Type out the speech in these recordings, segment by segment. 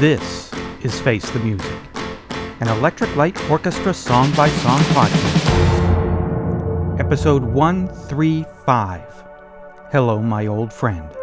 This is Face the Music, an Electric Light Orchestra song by song podcast. Episode 135 Hello, My Old Friend.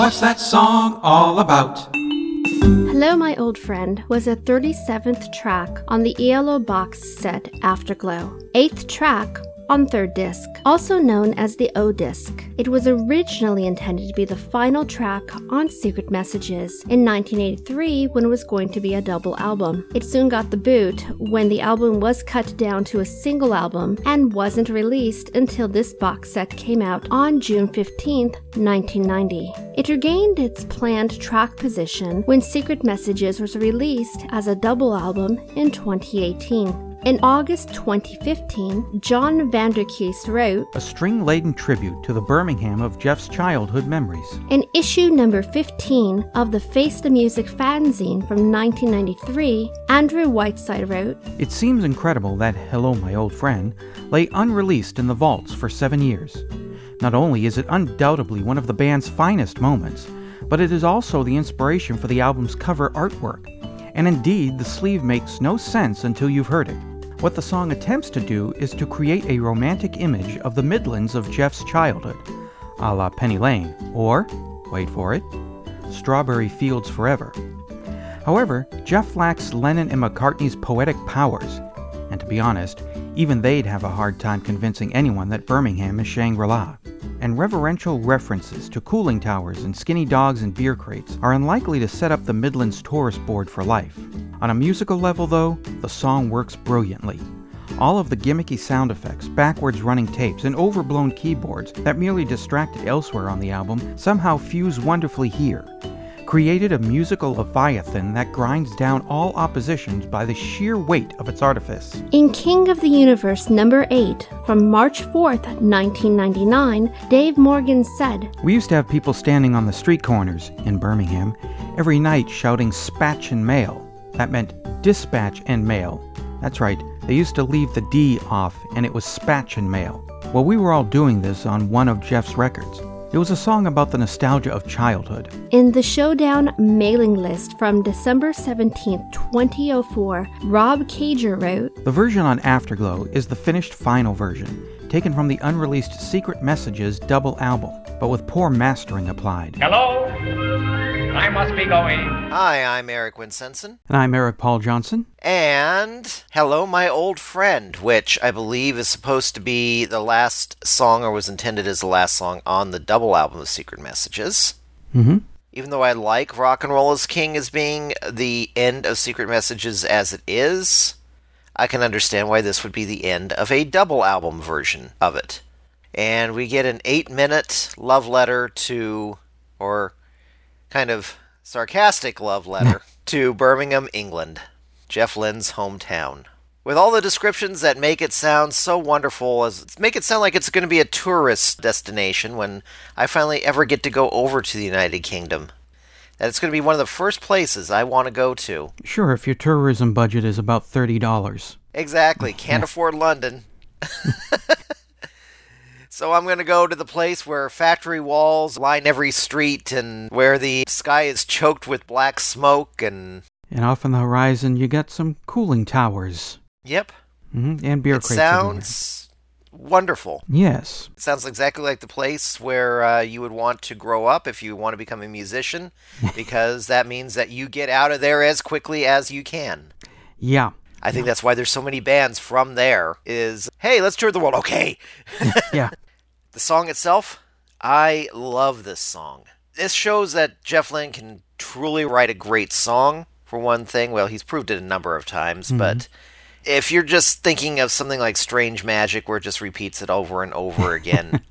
What's that song all about? Hello, My Old Friend was a 37th track on the ELO box set Afterglow, 8th track on third disc, also known as the O disc. It was originally intended to be the final track on Secret Messages in 1983 when it was going to be a double album. It soon got the boot when the album was cut down to a single album and wasn't released until this box set came out on June 15, 1990. It regained its planned track position when Secret Messages was released as a double album in 2018. In August 2015, John Van der Kiste wrote, A string laden tribute to the Birmingham of Jeff's childhood memories. In issue number 15 of the Face the Music fanzine from 1993, Andrew Whiteside wrote, It seems incredible that Hello, My Old Friend lay unreleased in the vaults for seven years. Not only is it undoubtedly one of the band's finest moments, but it is also the inspiration for the album's cover artwork. And indeed, the sleeve makes no sense until you've heard it. What the song attempts to do is to create a romantic image of the Midlands of Jeff's childhood, a la Penny Lane, or, wait for it, Strawberry Fields Forever. However, Jeff lacks Lennon and McCartney's poetic powers, and to be honest, even they'd have a hard time convincing anyone that Birmingham is Shangri La. And reverential references to cooling towers and skinny dogs and beer crates are unlikely to set up the Midlands tourist board for life. On a musical level, though, the song works brilliantly. All of the gimmicky sound effects, backwards running tapes, and overblown keyboards that merely distracted elsewhere on the album somehow fuse wonderfully here created a musical leviathan that grinds down all oppositions by the sheer weight of its artifice. In King of the Universe number 8 from March 4th, 1999, Dave Morgan said, We used to have people standing on the street corners in Birmingham every night shouting spatch and mail. That meant dispatch and mail. That's right, they used to leave the D off and it was spatch and mail. Well, we were all doing this on one of Jeff's records. It was a song about the nostalgia of childhood. In the Showdown mailing list from December 17th, 2004, Rob Caiger wrote, The version on Afterglow is the finished final version, taken from the unreleased Secret Messages double album, but with poor mastering applied. Hello? I must be going. Hi, I'm Eric Winsenson. And I'm Eric Paul Johnson. And Hello, My Old Friend, which I believe is supposed to be the last song or was intended as the last song on the double album of Secret Messages. Mm-hmm. Even though I like Rock and Roll is King as being the end of Secret Messages as it is, I can understand why this would be the end of a double album version of it. And we get an eight minute love letter to, or kind of sarcastic love letter to Birmingham, England, Jeff Lynne's hometown. With all the descriptions that make it sound so wonderful, as make it sound like it's going to be a tourist destination when I finally ever get to go over to the United Kingdom. That it's going to be one of the first places I want to go to. Sure, if your tourism budget is about $30. Exactly. Can't afford London. so I'm going to go to the place where factory walls line every street and where the sky is choked with black smoke and. And off on the horizon, you got some cooling towers. Yep. hmm And beer it crates. sounds wonderful. Yes. It sounds exactly like the place where uh, you would want to grow up if you want to become a musician, because that means that you get out of there as quickly as you can. Yeah. I think that's why there's so many bands from there. Is hey, let's tour the world. Okay. Yeah. The song itself, I love this song. This shows that Jeff Lynne can truly write a great song, for one thing. Well, he's proved it a number of times, but if you're just thinking of something like Strange Magic, where it just repeats it over and over again,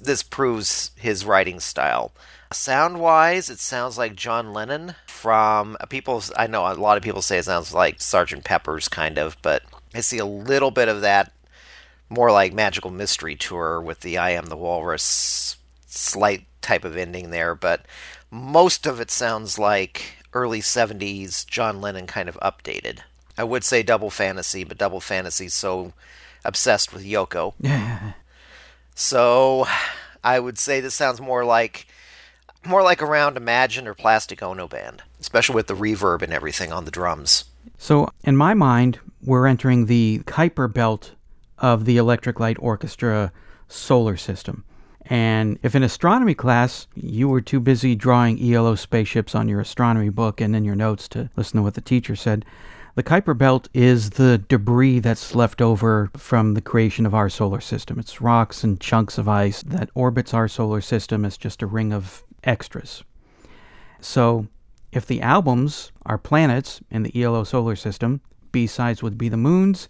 this proves his writing style. Sound wise, it sounds like John Lennon from uh, people. I know a lot of people say it sounds like Sgt. Pepper's kind of, but I see a little bit of that more like Magical Mystery Tour with the I Am the Walrus slight type of ending there, but most of it sounds like early 70s John Lennon kind of updated. I would say Double Fantasy, but Double Fantasy's so obsessed with Yoko. Yeah. so I would say this sounds more like more like around Imagine or Plastic Ono Band, especially with the reverb and everything on the drums. So, in my mind, we're entering the Kuiper belt of the Electric Light Orchestra solar system. And if in astronomy class you were too busy drawing ELO spaceships on your astronomy book and in your notes to listen to what the teacher said, the Kuiper belt is the debris that's left over from the creation of our solar system. It's rocks and chunks of ice that orbits our solar system as just a ring of extras. So, if the albums are planets in the ELO solar system, B sides would be the moons.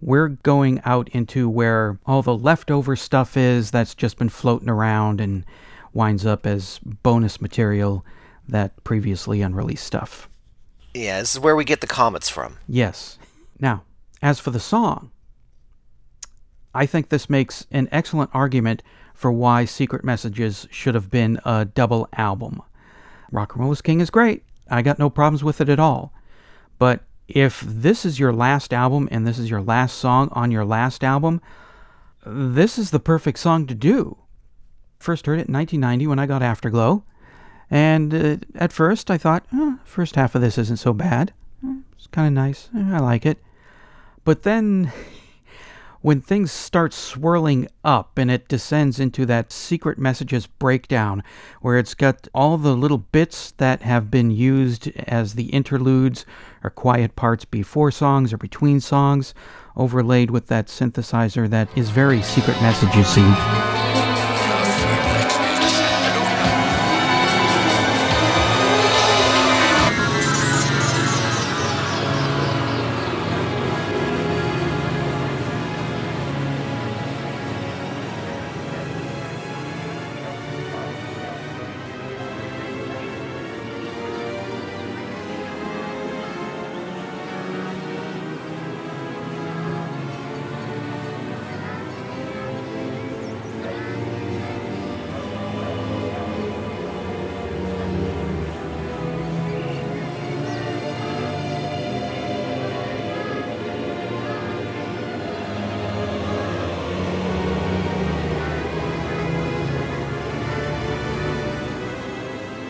We're going out into where all the leftover stuff is that's just been floating around and winds up as bonus material that previously unreleased stuff. Yeah, this is where we get the comets from. Yes. Now, as for the song, I think this makes an excellent argument for why Secret Messages should have been a double album. Rock and Roll is King is great. I got no problems with it at all. But if this is your last album and this is your last song on your last album, this is the perfect song to do. First heard it in 1990 when I got Afterglow. And uh, at first I thought, oh, first half of this isn't so bad. It's kind of nice. I like it. But then when things start swirling up and it descends into that secret messages breakdown where it's got all the little bits that have been used as the interludes or quiet parts before songs or between songs overlaid with that synthesizer that is very secret messagesy.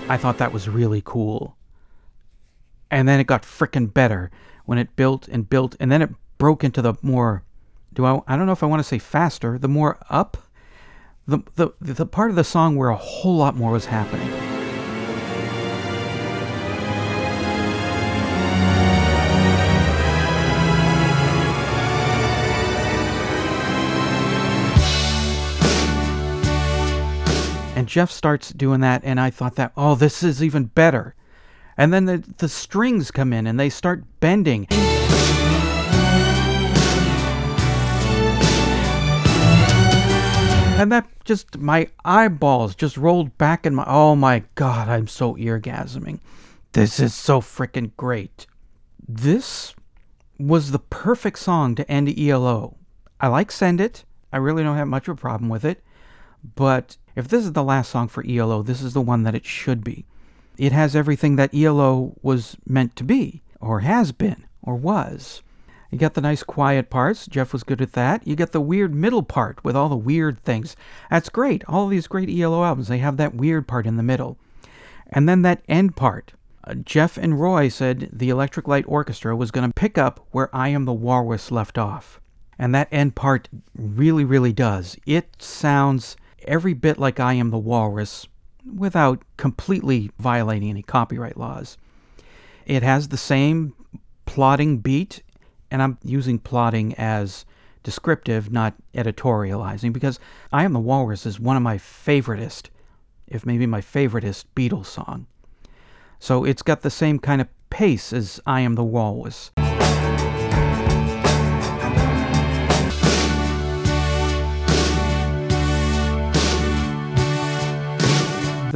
I thought that was really cool. And then it got frickin' better when it built and built, and then it broke into the more. Do I? I don't know if I want to say faster. The more up, the the the part of the song where a whole lot more was happening. Jeff starts doing that, and I thought that, oh, this is even better. And then the, the strings come in and they start bending. And that just, my eyeballs just rolled back in my, oh my god, I'm so eargasming. This is so freaking great. This was the perfect song to end ELO. I like Send It. I really don't have much of a problem with it. But if this is the last song for ELO, this is the one that it should be. It has everything that ELO was meant to be, or has been, or was. You got the nice quiet parts. Jeff was good at that. You get the weird middle part with all the weird things. That's great. All these great ELO albums, they have that weird part in the middle. And then that end part. Uh, Jeff and Roy said the Electric Light Orchestra was going to pick up where I Am the Walrus left off. And that end part really, really does. It sounds every bit like I Am the Walrus without completely violating any copyright laws. It has the same plotting beat And I'm using plotting as descriptive, not editorializing, because I Am the Walrus is one of my favoritist, if maybe my favoritist Beatles song. So it's got the same kind of pace as I Am the Walrus.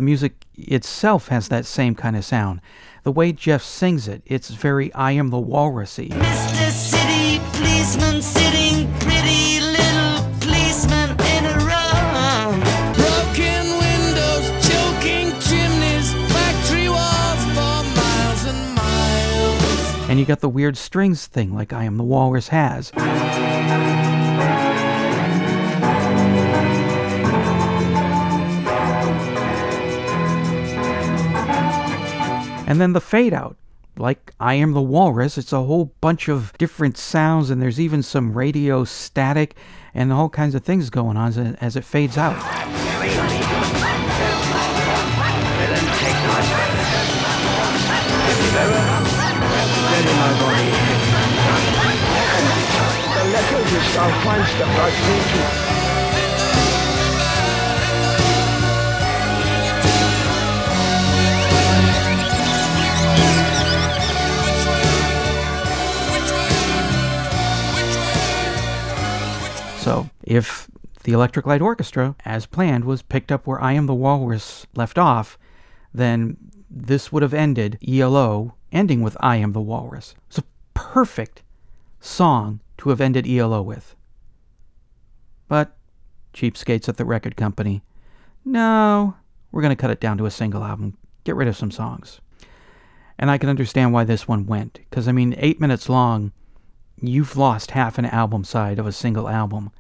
The music itself has that same kind of sound. The way Jeff sings it, it's very I Am the Walrusy. Mr. City policeman sitting pretty little policeman in a row. Broken windows, choking chimneys, factory walls for miles and miles. And you got the weird strings thing like I Am the Walrus has. And then the fade out. Like I Am the Walrus, it's a whole bunch of different sounds, and there's even some radio static and all kinds of things going on as it, as it fades out. So, if the Electric Light Orchestra, as planned, was picked up where I Am the Walrus left off, then this would have ended ELO, ending with I Am the Walrus. It's a perfect song to have ended ELO with. But, cheapskates at the record company, no, we're going to cut it down to a single album, get rid of some songs. And I can understand why this one went, because, I mean, eight minutes long you've lost half an album side of a single album.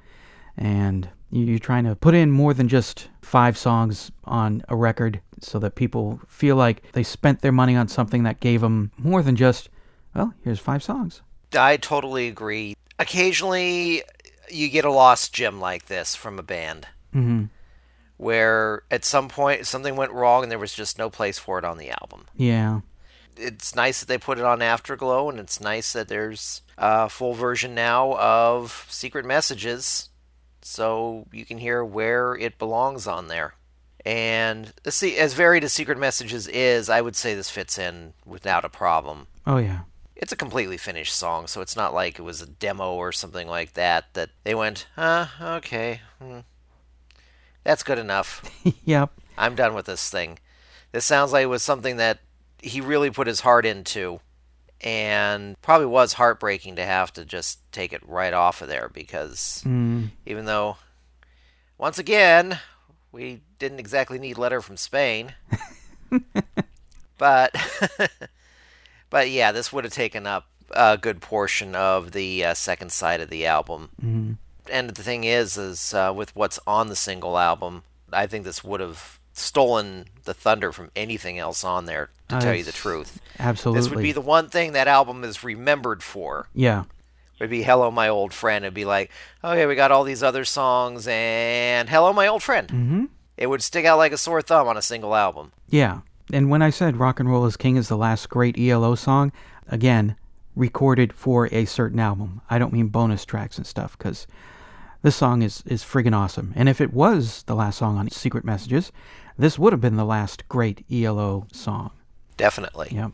And you're trying to put in more than just five songs on a record so that people feel like they spent their money on something that gave them more than just, well, here's five songs. I totally agree. Occasionally, you get a lost gem like this from a band. Mm-hmm. Where at some point something went wrong and there was just no place for it on the album. Yeah. It's nice that they put it on Afterglow, and it's nice that there's a full version now of Secret Messages, so you can hear where it belongs on there. And see, as varied as Secret Messages is, I would say this fits in without a problem. Oh, yeah. It's a completely finished song, so it's not like it was a demo or something like that that they went, huh, okay, hmm. that's good enough. yep. I'm done with this thing. This sounds like it was something that he really put his heart into, and probably was heartbreaking to have to just take it right off of there because Mm. even though, once again, we didn't exactly need letter from Spain, but but yeah, this would have taken up a good portion of the uh, second side of the album. Mhm. And the thing is, is uh, with what's on the single album, I think this would have stolen the thunder from anything else on there. To Uh, tell you the truth, Absolutely. this would be the one thing that album is remembered for. yeah. It'd be "Hello, My Old Friend." It'd be like, okay, we got all these other songs, and "Hello, My Old Friend." hmm It would stick out like a sore thumb on a single album. Yeah. And when I said Rock and Roll is King is the last great ELO song, again, recorded for a certain album. I don't mean bonus tracks and stuff, because this song is, is friggin' awesome. And if it was the last song on Secret Messages, this would have been the last great ELO song. Definitely. Yep.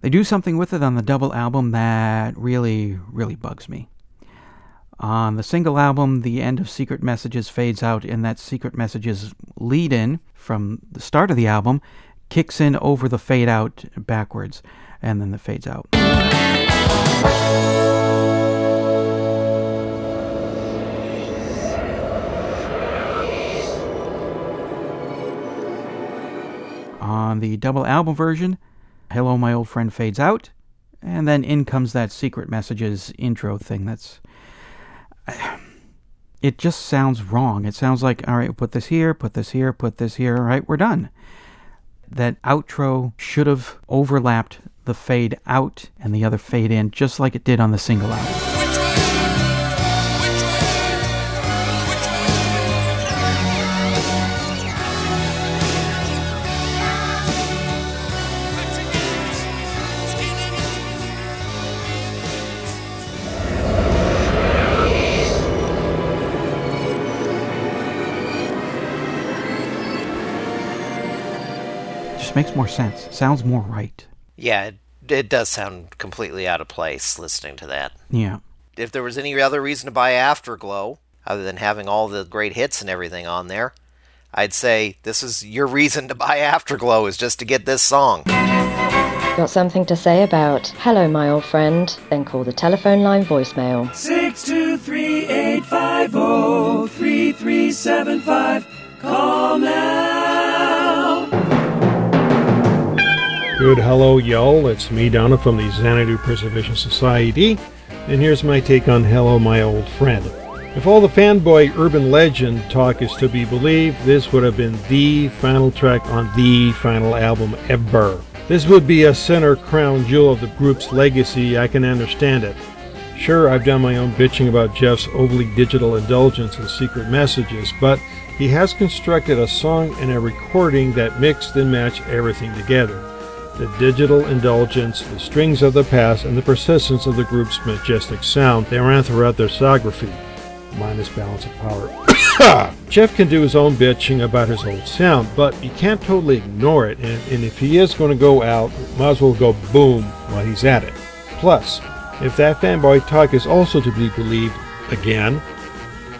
They do something with it on the double album that really, really bugs me. On the single album, the end of Secret Messages fades out, and that Secret Messages lead in from the start of the album kicks in over the fade out backwards, and then the fades out. On the double album version, Hello My Old Friend fades out, and then in comes that Secret Messages intro thing that's it just sounds wrong. It sounds like, all right, put this here, put this here, put this here, all right, we're done. That outro should have overlapped the fade out and the other fade in, just like it did on the single album. Makes more sense. Sounds more right. Yeah, it, it does sound completely out of place listening to that. Yeah. If there was any other reason to buy Afterglow, other than having all the great hits and everything on there, I'd say this is your reason to buy Afterglow is just to get this song. Got something to say about Hello, my old friend? Then call the telephone line voicemail. 623-850-3375. Call now. Good hello, y'all. It's me, Donna, from the Xanadu Preservation Society, and here's my take on Hello, My Old Friend. If all the fanboy urban legend talk is to be believed, this would have been the final track on the final album ever. This would be a center crown jewel of the group's legacy, I can understand it. Sure, I've done my own bitching about Jeff's overly digital indulgence and secret messages, but he has constructed a song and a recording that mixed and matched everything together. The digital indulgence, the strings of the past, and the persistence of the group's majestic sound they ran throughout their discography, minus balance of power. Jeff can do his own bitching about his old sound, but he can't totally ignore it, and, and if he is going to go out, might as well go boom while he's at it. Plus, if that fanboy talk is also to be believed, again,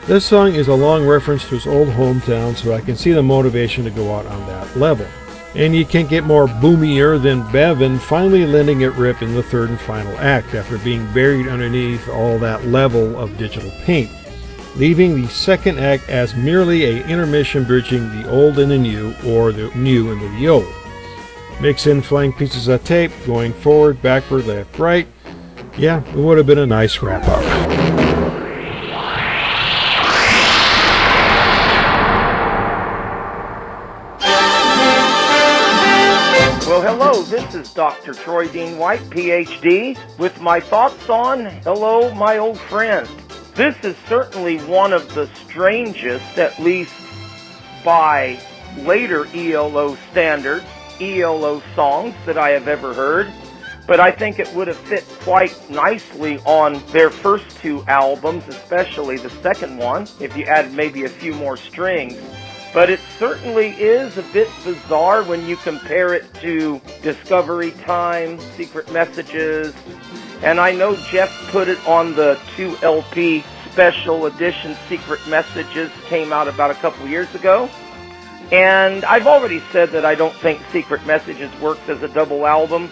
this song is a long reference to his old hometown, so I can see the motivation to go out on that level. And you can't get more boomier than Bevan finally letting it rip in the third and final act after being buried underneath all that level of digital paint, leaving the second act as merely a intermission bridging the old and the new, or the new into the old. Mix in flying pieces of tape, going forward, backward, left, right. Yeah, it would have been a nice wrap up. Dr. Troy Dean White, PhD, with my thoughts on Hello, My Old Friend. This is certainly one of the strangest, at least by later ELO standards, ELO songs that I have ever heard, but I think it would have fit quite nicely on their first two albums, especially the second one, if you add maybe a few more strings. But it certainly is a bit bizarre when you compare it to Discovery Time, Secret Messages, and I know Jeff put it on the 2 LP special edition Secret Messages came out about a couple years ago. And I've already said that I don't think Secret Messages works as a double album,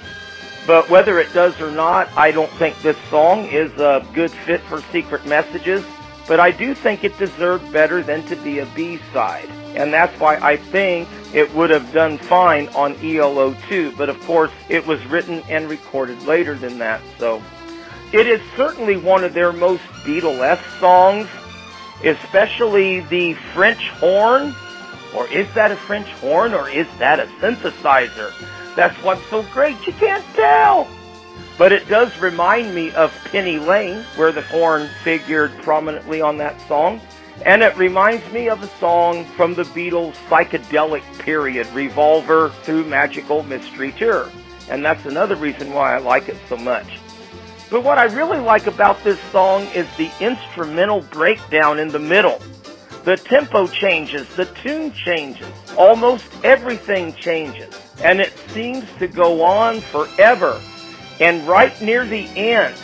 but whether it does or not, I don't think this song is a good fit for Secret Messages. But I do think it deserved better than to be a B-side. And that's why I think it would have done fine on ELO 2. But of course, it was written and recorded later than that. So it is certainly one of their most Beatlesque songs, especially the French horn. Or is that a French horn or is that a synthesizer? That's what's so great, you can't tell. But it does remind me of Penny Lane, where the horn figured prominently on that song. And it reminds me of a song from the Beatles' psychedelic period, Revolver through Magical Mystery Tour. And that's another reason why I like it so much. But what I really like about this song is the instrumental breakdown in the middle. The tempo changes, the tune changes, almost everything changes. And it seems to go on forever. And right near the end,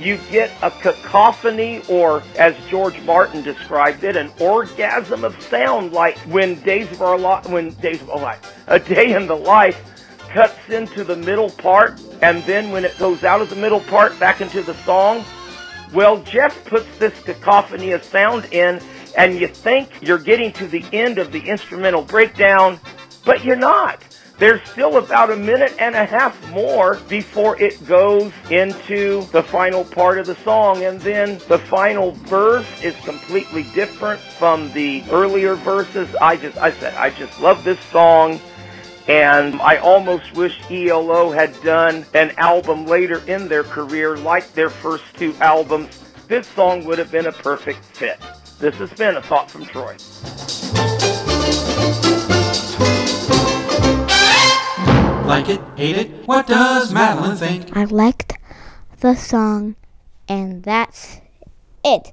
you get a cacophony, or as George Martin described it, an orgasm of sound, like when Days of Our Life, when Days of oh Our Life, A Day in the Life cuts into the middle part, and then when it goes out of the middle part back into the song. Well, Jeff puts this cacophony of sound in, and you think you're getting to the end of the instrumental breakdown, but you're not. There's still about a minute and a half more before it goes into the final part of the song. And then the final verse is completely different from the earlier verses. I just, I said, I just love this song. And I almost wish ELO had done an album later in their career like their first two albums. This song would have been a perfect fit. This has been a thought from Troy. Like it, hate it, what does Madeline think? I liked the song, and that's it.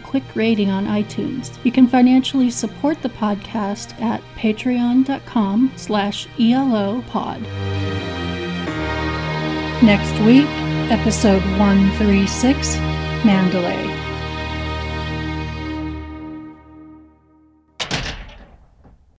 quick rating on iTunes. You can financially support the podcast at patreon.com slash elopod. Next week, episode 136, Mandalay.